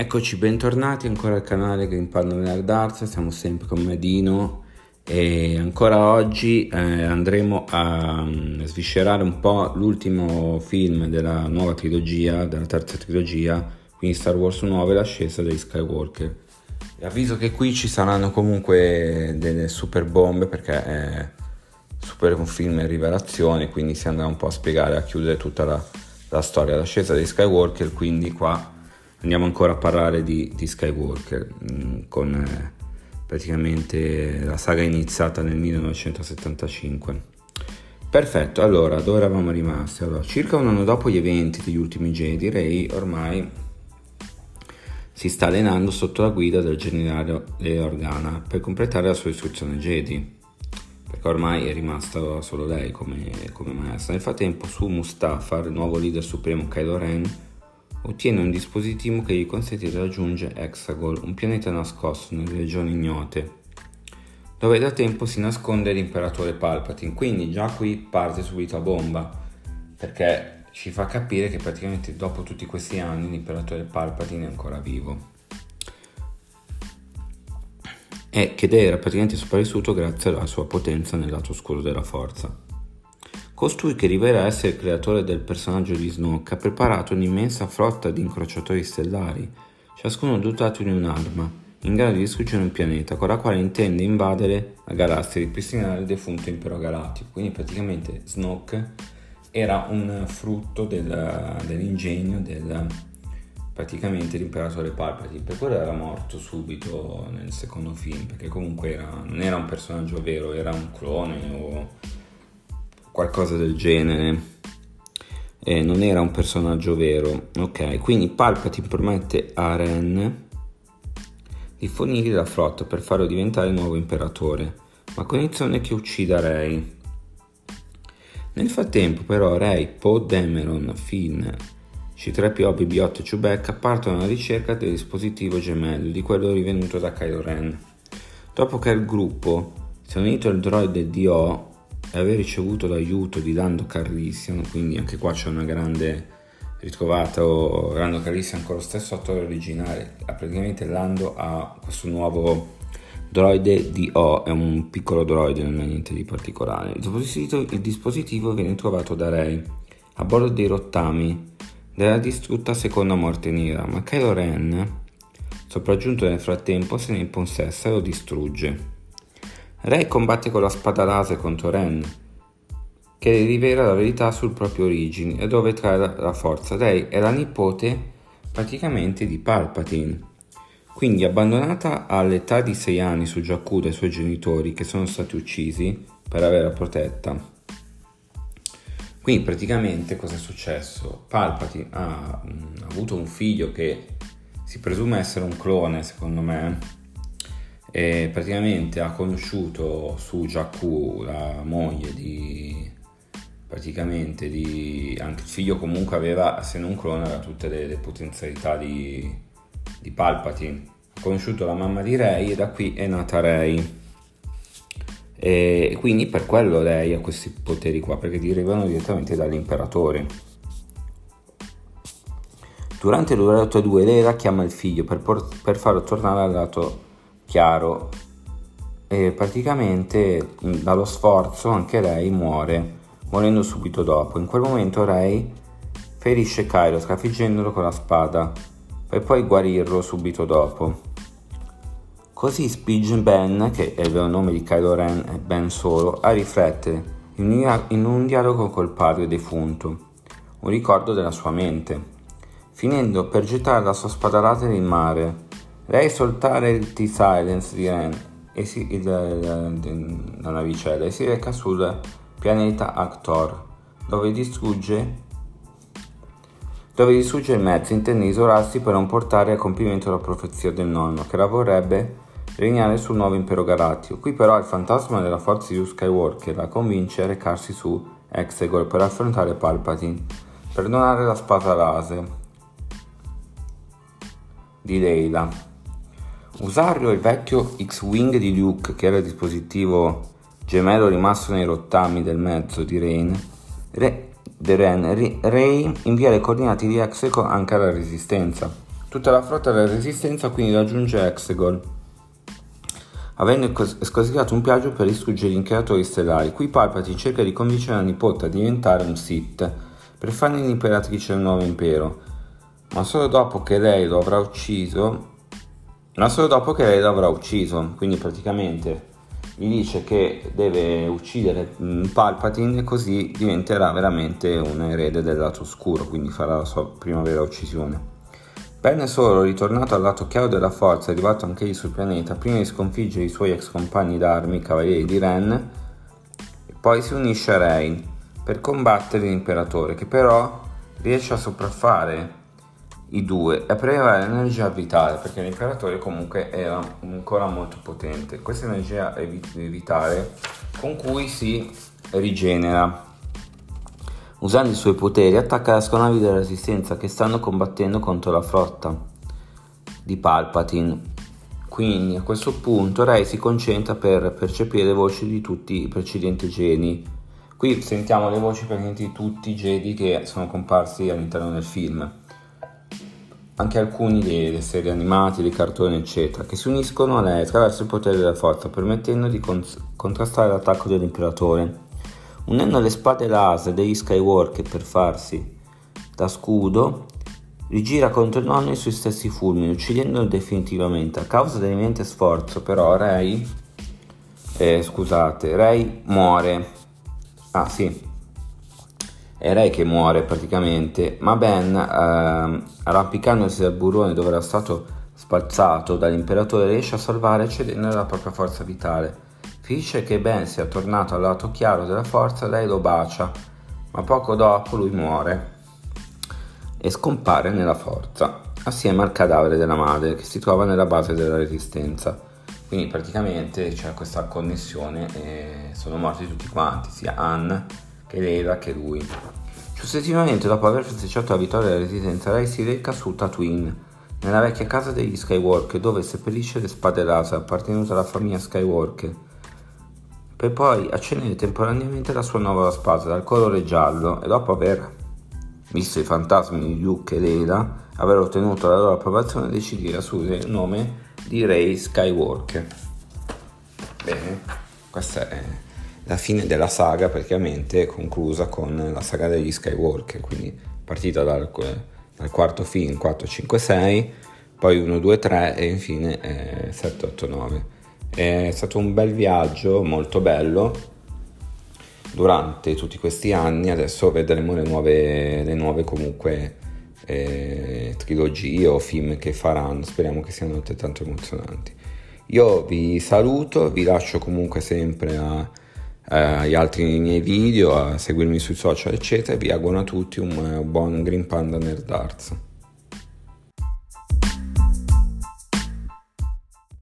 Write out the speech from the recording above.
Eccoci, bentornati ancora al canale Green Panda Nerd Arts, siamo sempre con Medino e ancora oggi eh, andremo a um, sviscerare un po' l'ultimo film della nuova trilogia, della terza trilogia, quindi Star Wars 9, l'ascesa dei Skywalker. Avviso che qui ci saranno comunque delle super bombe perché è super un film in rivelazione, quindi si andrà un po' a spiegare, a chiudere tutta la, la storia, l'ascesa dei Skywalker, quindi qua andiamo ancora a parlare di, di Skywalker mm, con eh, praticamente la saga iniziata nel 1975. Perfetto, allora dove eravamo rimasti? Allora, circa un anno dopo gli eventi degli ultimi Jedi, Rey ormai si sta allenando sotto la guida del generale Organa per completare la sua istruzione Jedi, perché ormai è rimasta solo lei come, come maestra. Nel frattempo su Mustafar, il nuovo leader supremo Kylo Ren, ottiene un dispositivo che gli consente di raggiungere Hexagol, un pianeta nascosto nelle regioni ignote, dove da tempo si nasconde l'imperatore Palpatine. Quindi già qui parte subito a bomba, perché ci fa capire che praticamente dopo tutti questi anni l'imperatore Palpatine è ancora vivo. E che era praticamente sopravvissuto grazie alla sua potenza nel lato oscuro della forza. Costui, che rivela essere il creatore del personaggio di Snoke, ha preparato un'immensa flotta di incrociatori stellari, ciascuno dotato di un'arma, in grado di distruggere un pianeta, con la quale intende invadere la galassia e ripristinare il defunto impero galattico. Quindi praticamente Snoke era un frutto del, dell'ingegno del praticamente l'imperatore Palpatine per quello era morto subito nel secondo film perché comunque era, non era un personaggio vero era un clone o qualcosa del genere. Eh, non era un personaggio vero. Ok, quindi Palpatine promette a Ren di fornirgli la flotta per farlo diventare nuovo imperatore, ma a condizione che uccida Rey. Nel frattempo, però, Rey, Poe Dameron, Finn, C3PO, BB-8 e Chewbacca partono alla ricerca del dispositivo gemello di quello rivenuto da Kylo Ren. Dopo che il gruppo si è unito al droide DO aver ricevuto l'aiuto di Lando Carlissian, quindi anche qua c'è una grande ritrovata, Lando Carlissian con lo stesso attore originale, praticamente Lando ha questo nuovo droide DO, è un piccolo droide, non è niente di particolare. Il dispositivo, il dispositivo viene trovato da Rey a bordo dei rottami della distrutta seconda morte nera, ma Kylo Ren, sopraggiunto nel frattempo, se ne impossessa e lo distrugge. Rey combatte con la spada laser contro Ren, che rivela la verità sul proprio origine e dove trae la forza. Lei è la nipote praticamente di Palpatine. Quindi abbandonata all'età di 6 anni su Jakku dai suoi genitori che sono stati uccisi per averla protetta. Quindi praticamente cosa è successo? Palpatine ha, mm, ha avuto un figlio che si presume essere un clone secondo me e praticamente ha conosciuto su Jakku la moglie di praticamente di anche il figlio comunque aveva se non clone aveva tutte le, le potenzialità di, di Palpatine. Ha conosciuto la mamma di Rey e da qui è nata Rey. E quindi per quello lei ha questi poteri qua perché derivano direttamente dall'imperatore. Durante l'Urarotto 2 lei la chiama il figlio per, por- per farlo tornare al lato chiaro. E praticamente dallo sforzo anche lei muore morendo subito dopo. In quel momento Rey ferisce Kylo sconfiggendolo con la spada per poi guarirlo subito dopo. Così spinge Ben che è il vero nome di Kylo Ren e Ben solo a riflettere in un dialogo col padre defunto un ricordo della sua mente finendo per gettare la sua spada laser in mare lei soltare il T-Silence di Ren. E si, il, il, la navicella. E si reca sul pianeta Actor, dove distrugge dove distrugge il mezzo intende isolarsi per non portare a compimento la profezia del nonno, che la vorrebbe regnare sul nuovo impero galattico. Qui però il fantasma della forza di Skywalker la convince a recarsi su Exegol per affrontare Palpatine, per donare la spada laser di Leila Usare il vecchio X-Wing di Luke, che era il dispositivo gemello rimasto nei rottami del mezzo di Rain, Re, Ray invia le coordinate di Execo anche alla Resistenza, Tutta la flotta della resistenza quindi raggiunge Exegol, avendo escosivato un piaggio per distruggere gli incheratori stellari. Qui Palpatine cerca di convincere la nipote a diventare un Sith per farne l'imperatrice del nuovo impero, ma solo dopo che lei lo avrà ucciso, ma solo dopo che lei lo avrà ucciso, quindi praticamente gli dice che deve uccidere mm, Palpatine e così diventerà veramente un erede del lato oscuro, quindi farà la sua prima vera uccisione. Ben solo ritornato al lato chiaro della forza, arrivato anch'egli sul pianeta, prima di sconfiggere i suoi ex compagni d'armi, i cavalieri di Ren, poi si unisce a Rain per combattere l'imperatore, che però riesce a sopraffare i due e a prelevare l'energia vitale, perché l'imperatore comunque era ancora molto potente. Questa energia vitale con cui si rigenera Usando i suoi poteri attacca le astronavi della Resistenza che stanno combattendo contro la flotta di Palpatine. Quindi a questo punto Rey si concentra per percepire le voci di tutti i precedenti geni. Qui sentiamo le voci praticamente di tutti i Jedi che sono comparsi all'interno del film. Anche alcuni delle serie animate, dei cartoni, eccetera, che si uniscono a lei attraverso il potere della forza, permettendo di con- contrastare l'attacco dell'imperatore unendo le spade laser degli Skywalker per farsi da scudo, rigira contro il nonno i suoi stessi fulmini, uccidendolo definitivamente. A causa dell'imminente sforzo, però, Rey. Eh, scusate, Rey muore. Ah, sì. È Rey che muore praticamente, ma Ben, eh, arrampicandosi dal burrone dove era stato spalzato dall'imperatore, riesce a salvare cedendo la propria forza vitale. Felice che Ben sia tornato al lato chiaro della forza, lei lo bacia, ma poco dopo lui muore e scompare nella forza, assieme al cadavere della madre che si trova nella base della resistenza. Quindi praticamente c'è questa connessione e sono morti tutti quanti, sia Anne che Leila che lui. Successivamente, dopo aver festeggiato la vittoria della resistenza, lei si reca su Tatooine, nella vecchia casa degli Skywalker, dove seppellisce le spade laser appartenute alla famiglia Skywalker per poi accendere temporaneamente la sua nuova spada dal colore giallo e dopo aver visto i fantasmi di Luke e Leila, aver ottenuto la loro approvazione, decide di assumere il nome di Rey Skywalker. Bene, questa è la fine della saga praticamente conclusa con la saga degli Skywalker, quindi partita dal, dal quarto film 4, 5, 6, poi 1, 2, 3 e infine eh, 7, 8, 9. È stato un bel viaggio, molto bello. Durante tutti questi anni, adesso vedremo le nuove, le nuove comunque eh, trilogie o film che faranno. Speriamo che siano altrettanto emozionanti. Io vi saluto, vi lascio comunque sempre a, agli altri miei video, a seguirmi sui social, eccetera. Vi auguro a tutti un buon Green Panda Nerd Arts.